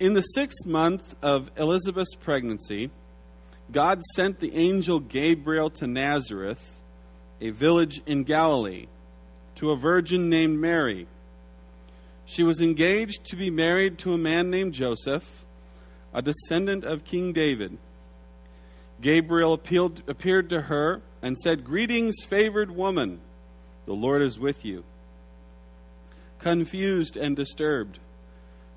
In the sixth month of Elizabeth's pregnancy, God sent the angel Gabriel to Nazareth, a village in Galilee, to a virgin named Mary. She was engaged to be married to a man named Joseph, a descendant of King David. Gabriel appealed, appeared to her and said, Greetings, favored woman, the Lord is with you. Confused and disturbed,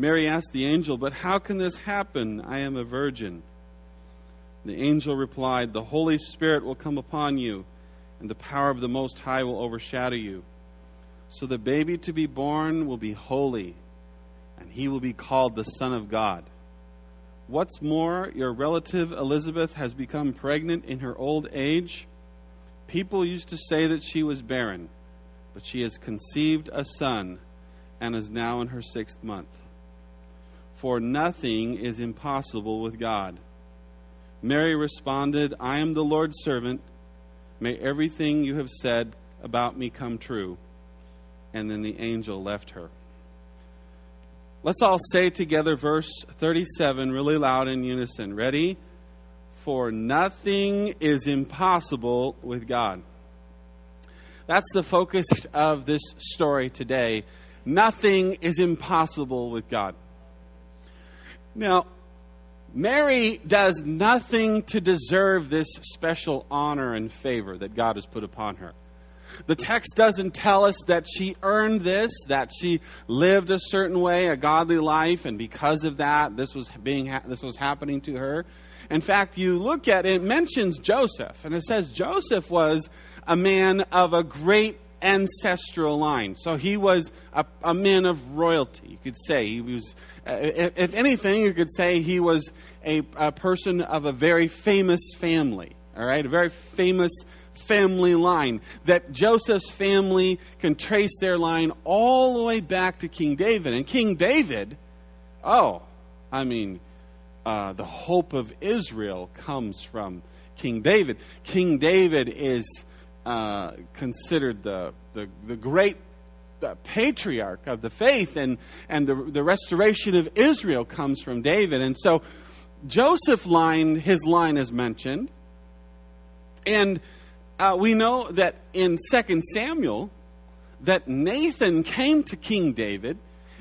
Mary asked the angel, But how can this happen? I am a virgin. The angel replied, The Holy Spirit will come upon you, and the power of the Most High will overshadow you. So the baby to be born will be holy, and he will be called the Son of God. What's more, your relative Elizabeth has become pregnant in her old age. People used to say that she was barren, but she has conceived a son and is now in her sixth month for nothing is impossible with God. Mary responded, I am the Lord's servant. May everything you have said about me come true. And then the angel left her. Let's all say together verse 37 really loud in unison. Ready? For nothing is impossible with God. That's the focus of this story today. Nothing is impossible with God. Now, Mary does nothing to deserve this special honor and favor that God has put upon her. The text doesn't tell us that she earned this, that she lived a certain way, a godly life, and because of that, this was being this was happening to her. In fact, you look at it, it mentions Joseph, and it says Joseph was a man of a great ancestral line. So he was a, a man of royalty, you could say. He was, uh, if, if, anything, you could say he was a, a person of a very famous family, all right? A very famous family line. That Joseph's family can trace their line all the way back to King David. And King David, oh, I mean, uh, the hope of Israel comes from King David. King David is uh, considered the, the, the great the patriarch of the faith, and, and the, the restoration of Israel comes from David. And so Joseph line, his line is mentioned. And uh, we know that in 2 Samuel, that Nathan came to King David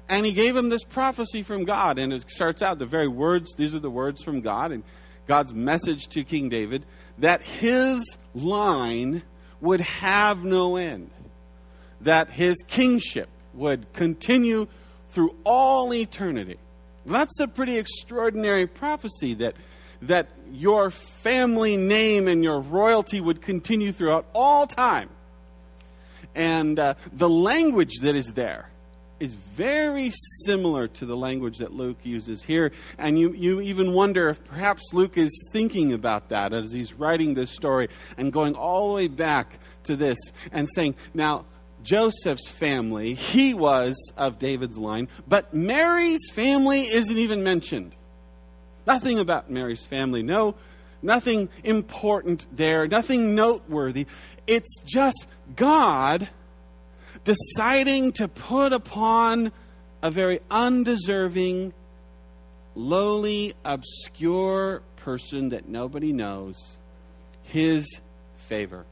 and he gave him this prophecy from God. And it starts out the very words, these are the words from God and God's message to King David that his line would have no end, that his kingship would continue through all eternity. That's a pretty extraordinary prophecy that, that your family name and your royalty would continue throughout all time. And uh, the language that is there is very similar to the language that Luke uses here. And you, you even wonder if perhaps Luke is thinking about that as he's writing this story and going all the way back to this and saying, now, Joseph's family, he was of David's line, but Mary's family isn't even mentioned. Nothing about Mary's family. No, nothing important there, nothing noteworthy. It's just God deciding to put upon a very undeserving, lowly, obscure person that nobody knows his favor.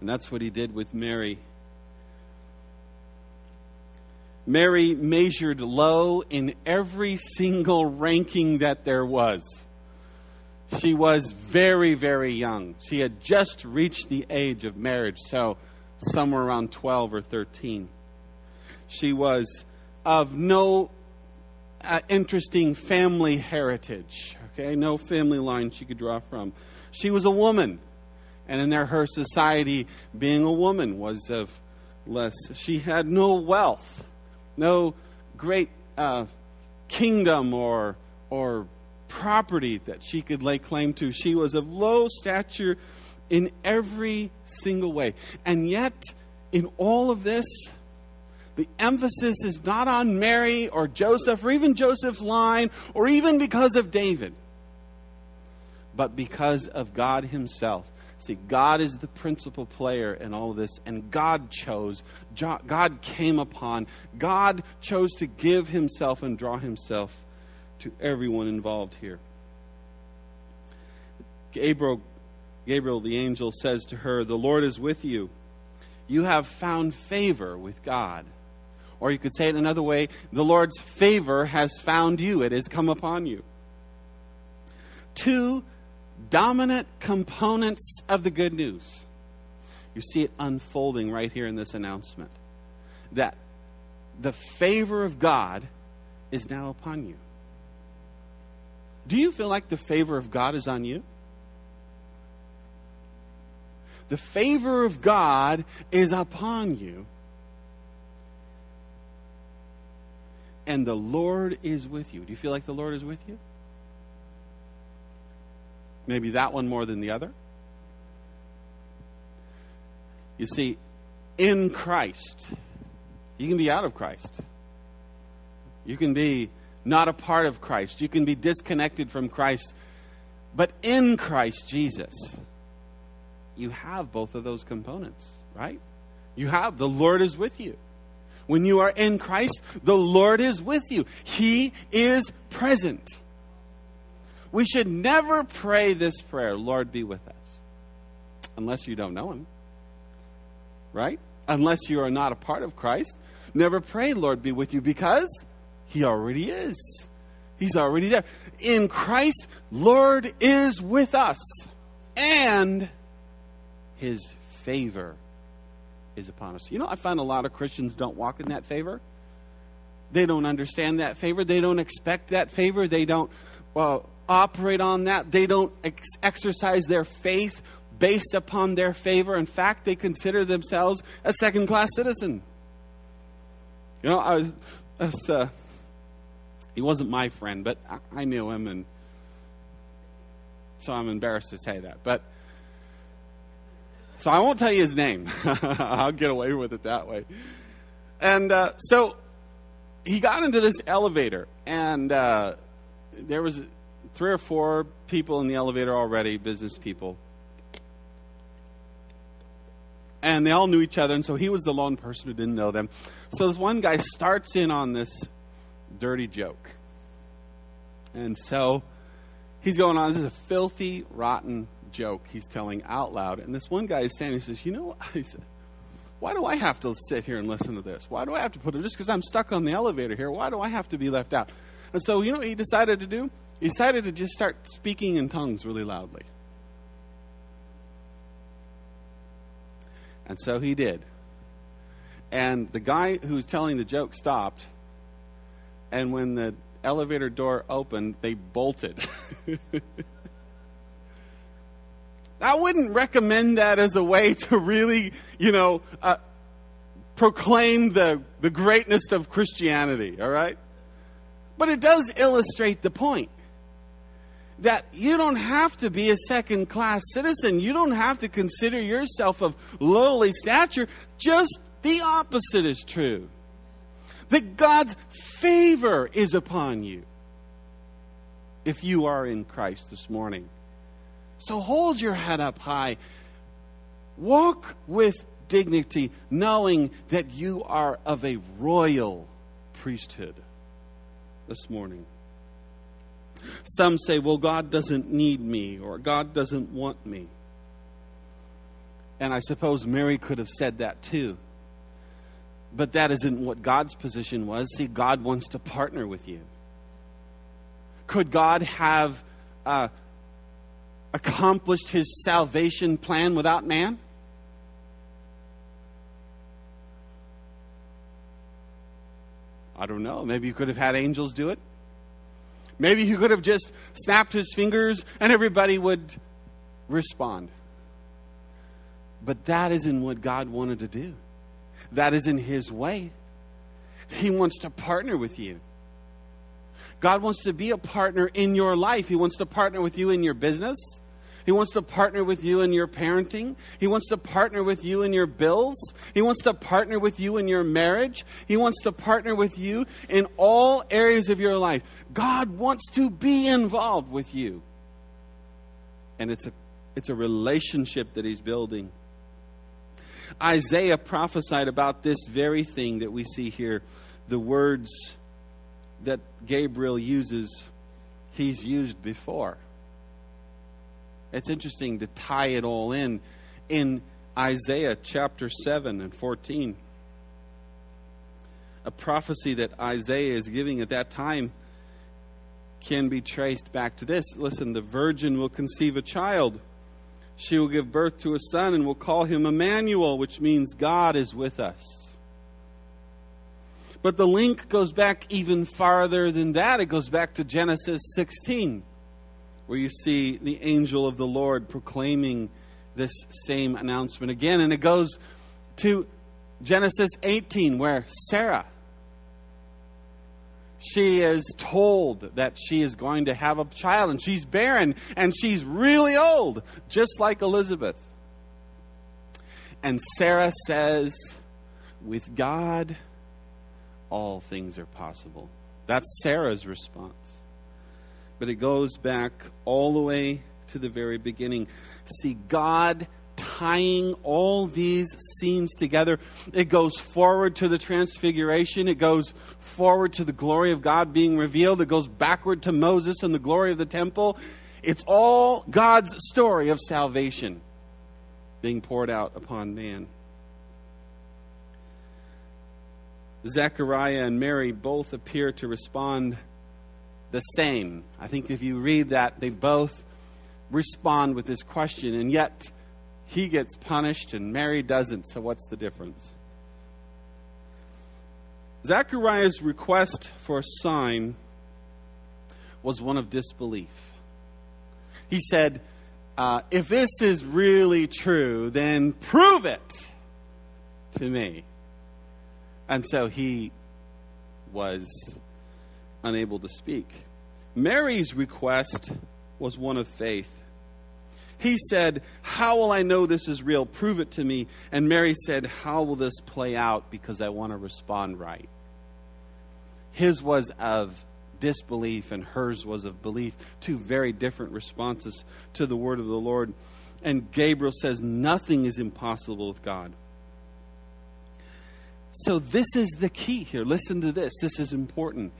And that's what he did with Mary. Mary measured low in every single ranking that there was. She was very, very young. She had just reached the age of marriage. So, somewhere around 12 or 13. She was of no uh, interesting family heritage, okay? No family line she could draw from. She was a woman, and in there, her society, being a woman, was of less. She had no wealth, no great uh, kingdom or or property that she could lay claim to. She was of low stature in every single way. And yet, in all of this, the emphasis is not on Mary or Joseph or even Joseph's line or even because of David, but because of God Himself. See, God is the principal player in all of this, and God chose, God came upon, God chose to give Himself and draw Himself to everyone involved here. Gabriel, Gabriel the angel says to her, The Lord is with you. You have found favor with God. Or you could say it another way the Lord's favor has found you, it has come upon you. Two dominant components of the good news. You see it unfolding right here in this announcement that the favor of God is now upon you. Do you feel like the favor of God is on you? The favor of God is upon you. And the Lord is with you. Do you feel like the Lord is with you? Maybe that one more than the other? You see, in Christ, you can be out of Christ. You can be not a part of Christ. You can be disconnected from Christ. But in Christ Jesus, you have both of those components, right? You have the Lord is with you. When you are in Christ, the Lord is with you. He is present. We should never pray this prayer, Lord be with us, unless you don't know Him, right? Unless you are not a part of Christ. Never pray, Lord be with you, because he already is. He's already there. In Christ, Lord is with us. And his favor is upon us. You know, I find a lot of Christians don't walk in that favor. They don't understand that favor. They don't expect that favor. They don't uh, operate on that. They don't ex- exercise their faith based upon their favor. In fact, they consider themselves a second class citizen. You know, I was, I was uh, he wasn't my friend, but I, I knew him, and so I'm embarrassed to say that. But so I won't tell you his name. I'll get away with it that way. And uh, so he got into this elevator, and uh, there was three or four people in the elevator already, business people. And they all knew each other, and so he was the lone person who didn't know them. So this one guy starts in on this dirty joke. And so he's going on. This is a filthy, rotten joke he's telling out loud. And this one guy is standing and says, You know, I said, why do I have to sit here and listen to this? Why do I have to put it just because I'm stuck on the elevator here? Why do I have to be left out? And so, you know what he decided to do? He decided to just start speaking in tongues really loudly. And so he did. And the guy who was telling the joke stopped and when the elevator door opened, they bolted. I wouldn't recommend that as a way to really, you know, uh, proclaim the, the greatness of Christianity, all right? But it does illustrate the point that you don't have to be a second class citizen. You don't have to consider yourself of lowly stature. Just the opposite is true that God's favor is upon you if you are in Christ this morning. So hold your head up high. Walk with dignity, knowing that you are of a royal priesthood this morning. Some say, well, God doesn't need me, or God doesn't want me. And I suppose Mary could have said that too. But that isn't what God's position was. See, God wants to partner with you. Could God have uh, accomplished his salvation plan without man? I don't know. Maybe he could have had angels do it. Maybe he could have just snapped his fingers and everybody would respond. But that isn't what God wanted to do. That is in His way. He wants to partner with you. God wants to be a partner in your life. He wants to partner with you in your business. He wants to partner with you in your parenting. He wants to partner with you in your bills. He wants to partner with you in your marriage. He wants to partner with you in all areas of your life. God wants to be involved with you. And it's a, it's a relationship that He's building. Isaiah prophesied about this very thing that we see here. The words that Gabriel uses, he's used before. It's interesting to tie it all in in Isaiah chapter 7 and 14. A prophecy that Isaiah is giving at that time can be traced back to this. Listen, the virgin will conceive a child. She will give birth to a son and will call him Emmanuel, which means God is with us. But the link goes back even farther than that. It goes back to Genesis 16 where you see the angel of the Lord proclaiming this same announcement again. And it goes to Genesis 18, where Sarah, she is told that she is going to have a child, and she's barren, and she's really old, just like Elizabeth. And Sarah says, With God, all things are possible. That's Sarah's response but it goes back all the way to the very beginning. See, God tying all these scenes together. It goes forward to the transfiguration, it goes forward to the glory of God being revealed, it goes backward to Moses and the glory of the temple. It's all God's story of salvation being poured out upon man. Zechariah and Mary both appear to respond the same. I think if you read that, they both respond with this question, and yet he gets punished and Mary doesn't. So, what's the difference? Zechariah's request for a sign was one of disbelief. He said, uh, If this is really true, then prove it to me. And so he was unable to speak. Mary's request was one of faith. He said, How will I know this is real? Prove it to me. And Mary said, How will this play out? Because I want to respond right. His was of disbelief, and hers was of belief. Two very different responses to the word of the Lord. And Gabriel says, Nothing is impossible with God. So, this is the key here. Listen to this. This is important.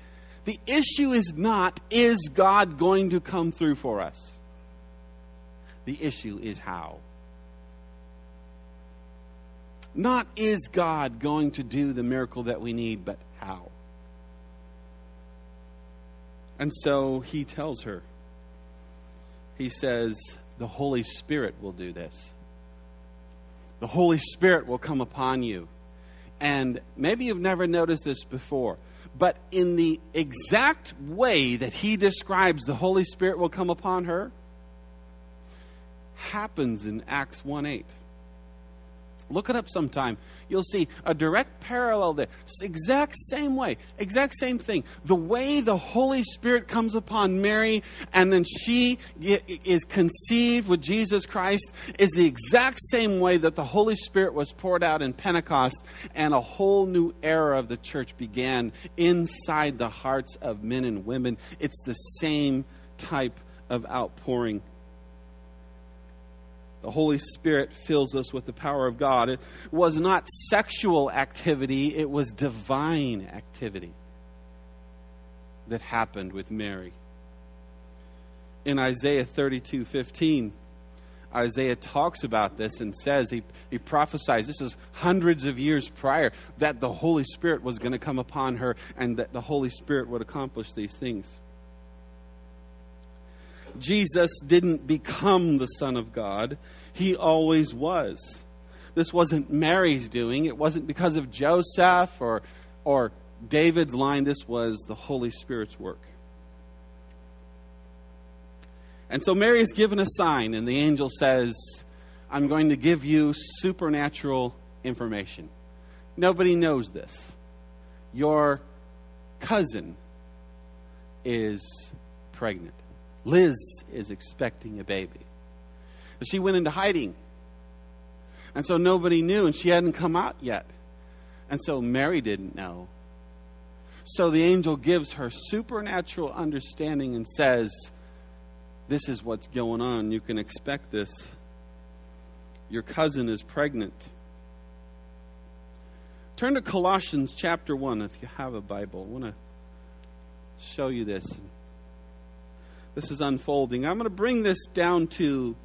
The issue is not, is God going to come through for us? The issue is how. Not is God going to do the miracle that we need, but how. And so he tells her, he says, the Holy Spirit will do this. The Holy Spirit will come upon you. And maybe you've never noticed this before but in the exact way that he describes the Holy Spirit will come upon her happens in Acts 1 8. Look it up sometime. You'll see a direct parallel there. Exact same way, exact same thing. The way the Holy Spirit comes upon Mary and then she is conceived with Jesus Christ is the exact same way that the Holy Spirit was poured out in Pentecost and a whole new era of the church began inside the hearts of men and women. It's the same type of outpouring the Holy Spirit fills us with the power of God. It was not sexual activity, it was divine activity that happened with Mary. In Isaiah 32 15, Isaiah talks about this and says, he, he prophesies, this is hundreds of years prior, that the Holy Spirit was going to come upon her and that the Holy Spirit would accomplish these things. Jesus didn't become the Son of God, he always was. This wasn't Mary's doing, it wasn't because of Joseph or, or David's line, this was the Holy Spirit's work. And so Mary is given a sign, and the angel says, I'm going to give you supernatural information. Nobody knows this. Your cousin is pregnant. Liz is expecting a baby. And She went into hiding. And so nobody knew, and she hadn't come out yet. And so Mary didn't know. So the angel gives her supernatural understanding and says, This is what's going on. You can expect this. Your cousin is pregnant. Turn to Colossians chapter 1 if you have a Bible. I want to show you this. This is unfolding. I'm going to bring this down to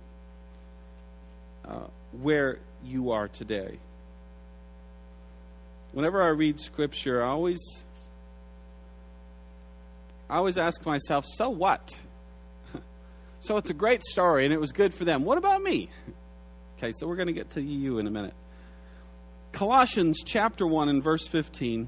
uh, where you are today. Whenever I read scripture, I always I always ask myself, so what? so it's a great story and it was good for them. What about me? Okay, so we're going to get to you in a minute. Colossians chapter 1 and verse 15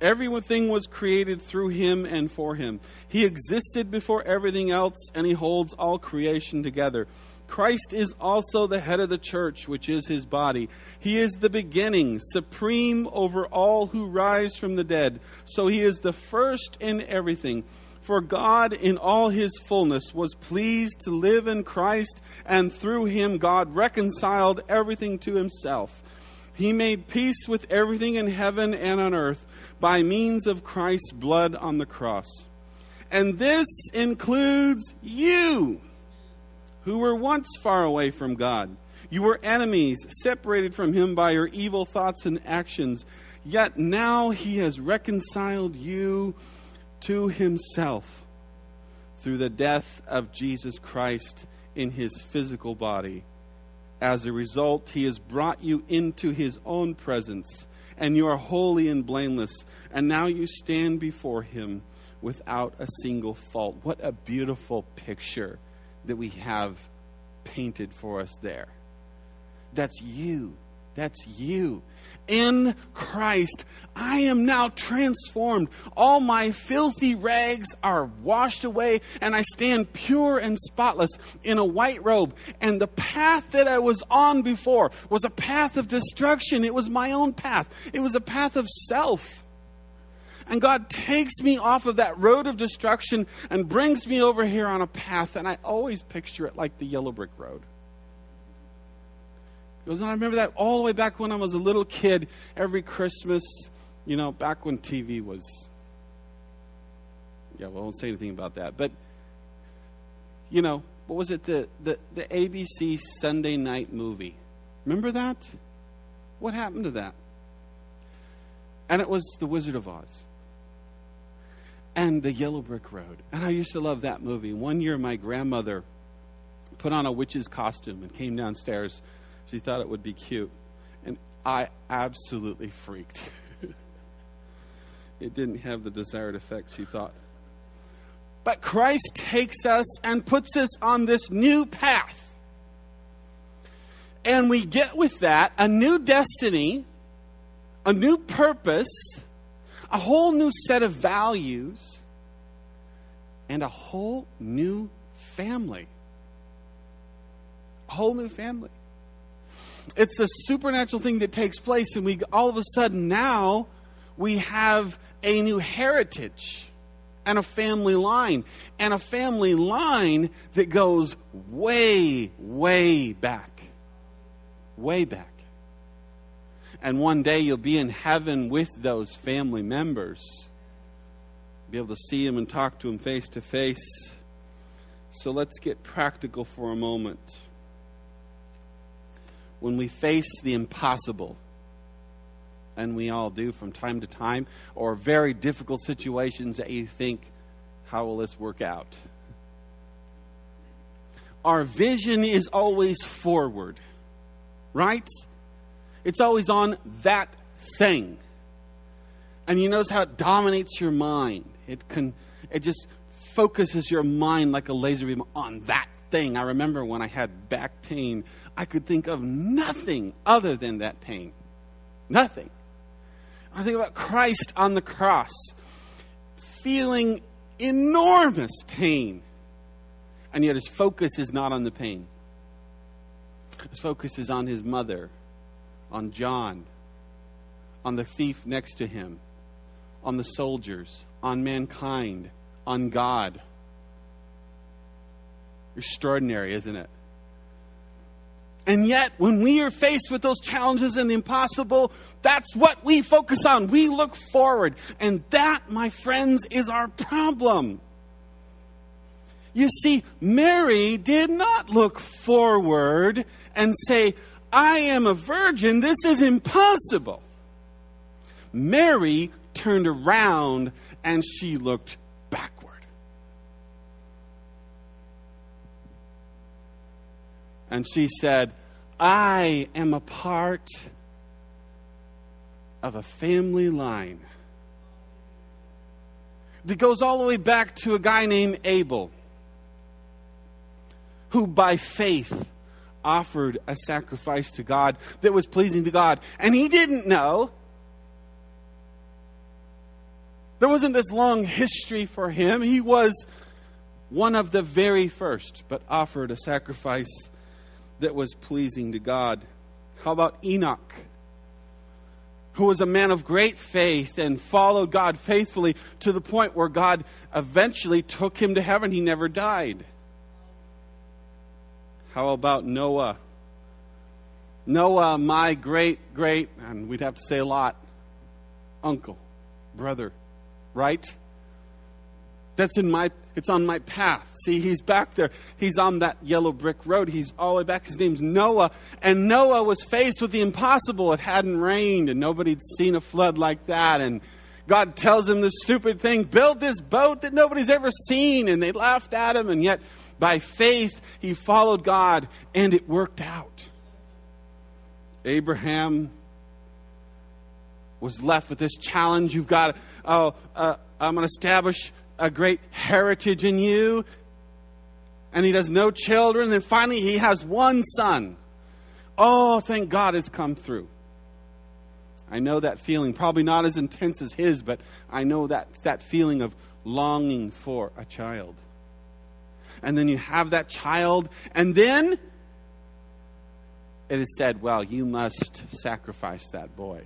Everything was created through him and for him. He existed before everything else, and he holds all creation together. Christ is also the head of the church, which is his body. He is the beginning, supreme over all who rise from the dead. So he is the first in everything. For God, in all his fullness, was pleased to live in Christ, and through him, God reconciled everything to himself. He made peace with everything in heaven and on earth by means of Christ's blood on the cross. And this includes you who were once far away from God. You were enemies, separated from Him by your evil thoughts and actions. Yet now He has reconciled you to Himself through the death of Jesus Christ in His physical body. As a result, He has brought you into His own presence, and you are holy and blameless. And now you stand before Him without a single fault. What a beautiful picture that we have painted for us there. That's you. That's you. In Christ, I am now transformed. All my filthy rags are washed away, and I stand pure and spotless in a white robe. And the path that I was on before was a path of destruction. It was my own path, it was a path of self. And God takes me off of that road of destruction and brings me over here on a path. And I always picture it like the yellow brick road. Because I remember that all the way back when I was a little kid, every Christmas, you know, back when TV was. Yeah, well, I won't say anything about that. But, you know, what was it? The, the, the ABC Sunday night movie. Remember that? What happened to that? And it was The Wizard of Oz and The Yellow Brick Road. And I used to love that movie. One year, my grandmother put on a witch's costume and came downstairs. She thought it would be cute. And I absolutely freaked. it didn't have the desired effect she thought. But Christ takes us and puts us on this new path. And we get with that a new destiny, a new purpose a whole new set of values, and a whole new family. A whole new family. It's a supernatural thing that takes place, and we all of a sudden now we have a new heritage and a family line, and a family line that goes way, way back. Way back. And one day you'll be in heaven with those family members. Be able to see them and talk to them face to face. So let's get practical for a moment. When we face the impossible, and we all do from time to time, or very difficult situations that you think, how will this work out? Our vision is always forward, right? It's always on that thing. And you notice how it dominates your mind. It can it just focuses your mind like a laser beam on that thing. I remember when I had back pain, I could think of nothing other than that pain. Nothing. I think about Christ on the cross, feeling enormous pain, and yet his focus is not on the pain. His focus is on his mother, on John, on the thief next to him, on the soldiers, on mankind, on God. Extraordinary, isn't it? And yet, when we are faced with those challenges and the impossible, that's what we focus on. We look forward. And that, my friends, is our problem. You see, Mary did not look forward and say, I am a virgin. This is impossible. Mary turned around and she looked backward. And she said, I am a part of a family line that goes all the way back to a guy named Abel, who by faith offered a sacrifice to God that was pleasing to God. And he didn't know. There wasn't this long history for him. He was one of the very first, but offered a sacrifice that was pleasing to God. How about Enoch? Who was a man of great faith and followed God faithfully to the point where God eventually took him to heaven. He never died. How about Noah? Noah, my great, great, and we'd have to say a lot, uncle, brother, right? That's in my it's on my path. See, he's back there. He's on that yellow brick road. He's all the way back. His name's Noah. And Noah was faced with the impossible. It hadn't rained, and nobody'd seen a flood like that. And God tells him the stupid thing build this boat that nobody's ever seen. And they laughed at him. And yet, by faith, he followed God, and it worked out. Abraham was left with this challenge. You've got, oh, uh, I'm going to establish a great heritage in you. And he has no children. And finally, he has one son. Oh, thank God it's come through. I know that feeling, probably not as intense as his, but I know that, that feeling of longing for a child. And then you have that child, and then it is said, well, you must sacrifice that boy.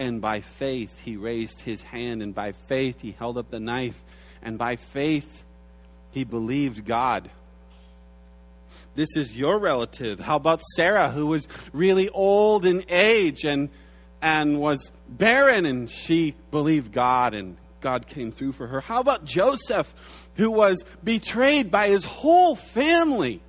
And by faith, he raised his hand, and by faith, he held up the knife, and by faith, he believed God. This is your relative. How about Sarah, who was really old in age and, and was barren, and she believed God, and God came through for her? How about Joseph, who was betrayed by his whole family?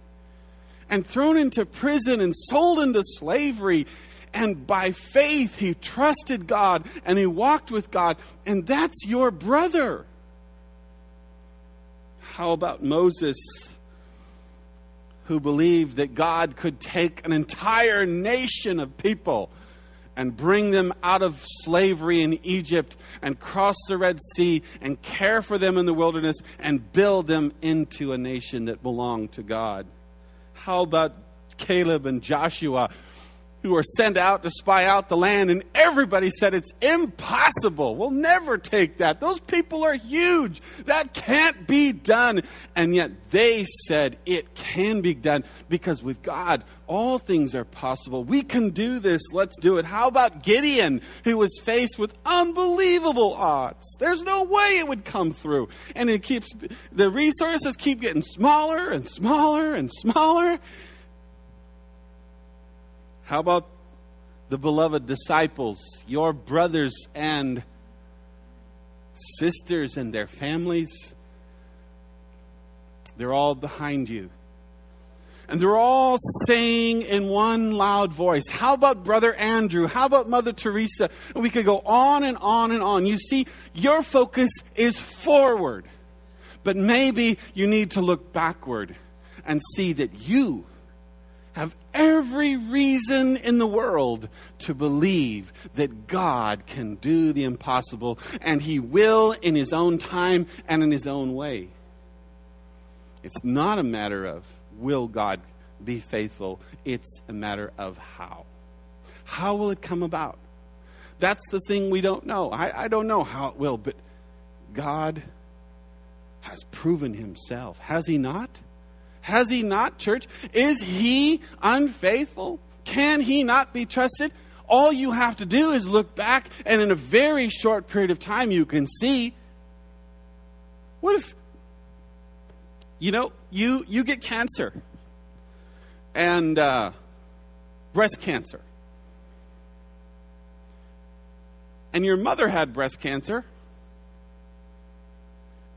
and thrown into prison and sold into slavery. And by faith, he trusted God and he walked with God. And that's your brother. How about Moses, who believed that God could take an entire nation of people and bring them out of slavery in Egypt and cross the Red Sea and care for them in the wilderness and build them into a nation that belonged to God? How about Caleb and Joshua, who were sent out to spy out the land, and everybody said it's impossible. We'll never take that. Those people are huge. That can't be done. And yet they said it can be done because with God, all things are possible. We can do this. Let's do it. How about Gideon, who was faced with unbelievable odds? There's no way it would come through. And it keeps, the resources keep getting smaller and smaller and smaller. How about the beloved disciples, your brothers and sisters and their families? They're all behind you. And they're all saying in one loud voice, How about Brother Andrew? How about Mother Teresa? And we could go on and on and on. You see, your focus is forward. But maybe you need to look backward and see that you have every reason in the world to believe that God can do the impossible, and He will in His own time and in His own way. It's not a matter of will God be faithful, it's a matter of how. How will it come about? That's the thing we don't know. I, I don't know how it will, but God has proven himself. Has he not? Has he not, church? Is he unfaithful? Can he not be trusted? All you have to do is look back, and in a very short period of time, you can see. What if, you know, you, you get cancer and uh, breast cancer, and your mother had breast cancer,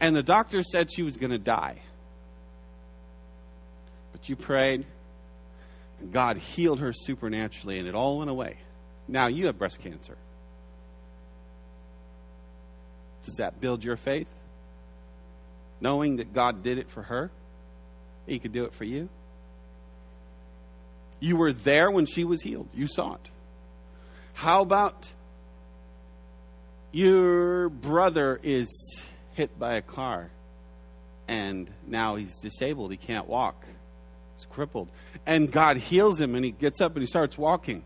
and the doctor said she was going to die. You prayed, and God healed her supernaturally, and it all went away. Now you have breast cancer. Does that build your faith? Knowing that God did it for her, He could do it for you. You were there when she was healed, you saw it. How about your brother is hit by a car and now he's disabled, he can't walk, he's crippled, and God heals him and he gets up and he starts walking?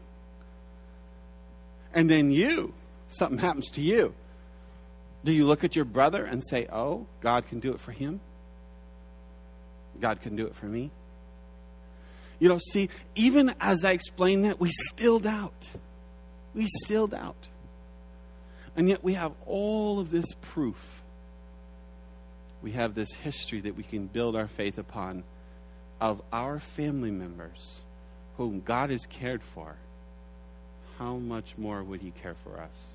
And then you, something happens to you. Do you look at your brother and say, Oh, God can do it for him? God can do it for me? You know, see, even as I explain that, we still doubt. We still doubt. And yet we have all of this proof. We have this history that we can build our faith upon of our family members whom God has cared for. How much more would He care for us?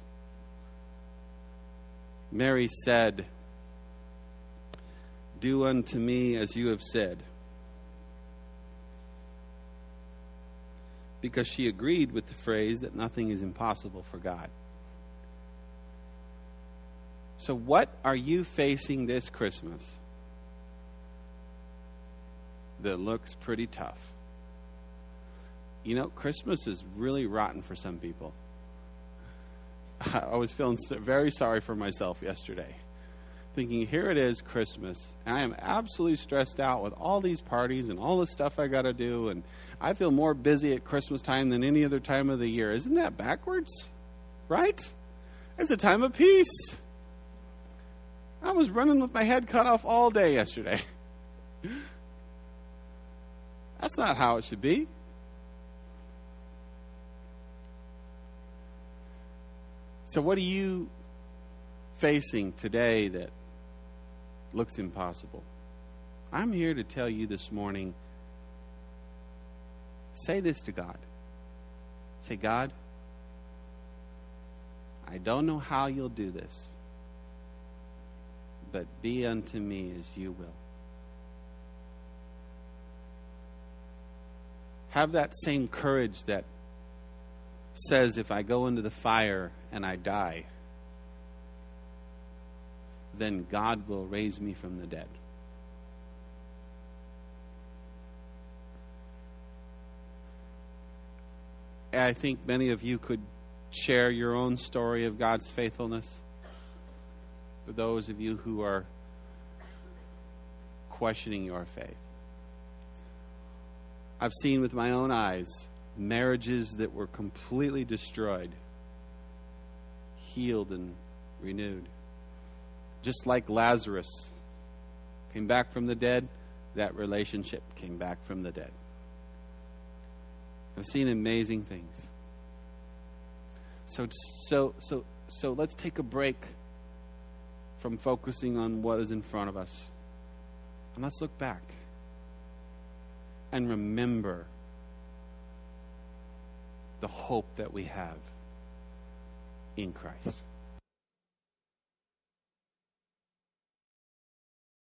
Mary said, Do unto me as you have said. because she agreed with the phrase that nothing is impossible for God. So, what are you facing this Christmas that looks pretty tough? You know, Christmas is really rotten for some people. I was feeling very sorry for myself yesterday thinking, here it is, Christmas. And I am absolutely stressed out with all these parties and all the stuff I got to do. And I feel more busy at Christmas time than any other time of the year. Isn't that backwards? Right? It's a time of peace. I was running with my head cut off all day yesterday. That's not how it should be. So, what are you facing today that looks impossible. I'm here to tell you this morning say this to God. Say, God, I don't know how you'll do this, but be unto me as you will. Have that same courage that says, if I go into the fire and I die, then God will raise me from the dead. I think many of you could share your own story of God's faithfulness. For those of you who are questioning your faith, I've seen with my own eyes marriages that were completely destroyed, healed, and renewed just like Lazarus came back from the dead, that relationship came back from the dead. I've seen amazing things. So, so, so, so let's take a break from focusing on what is in front of us. And let's look back and remember the hope that we have in Christ.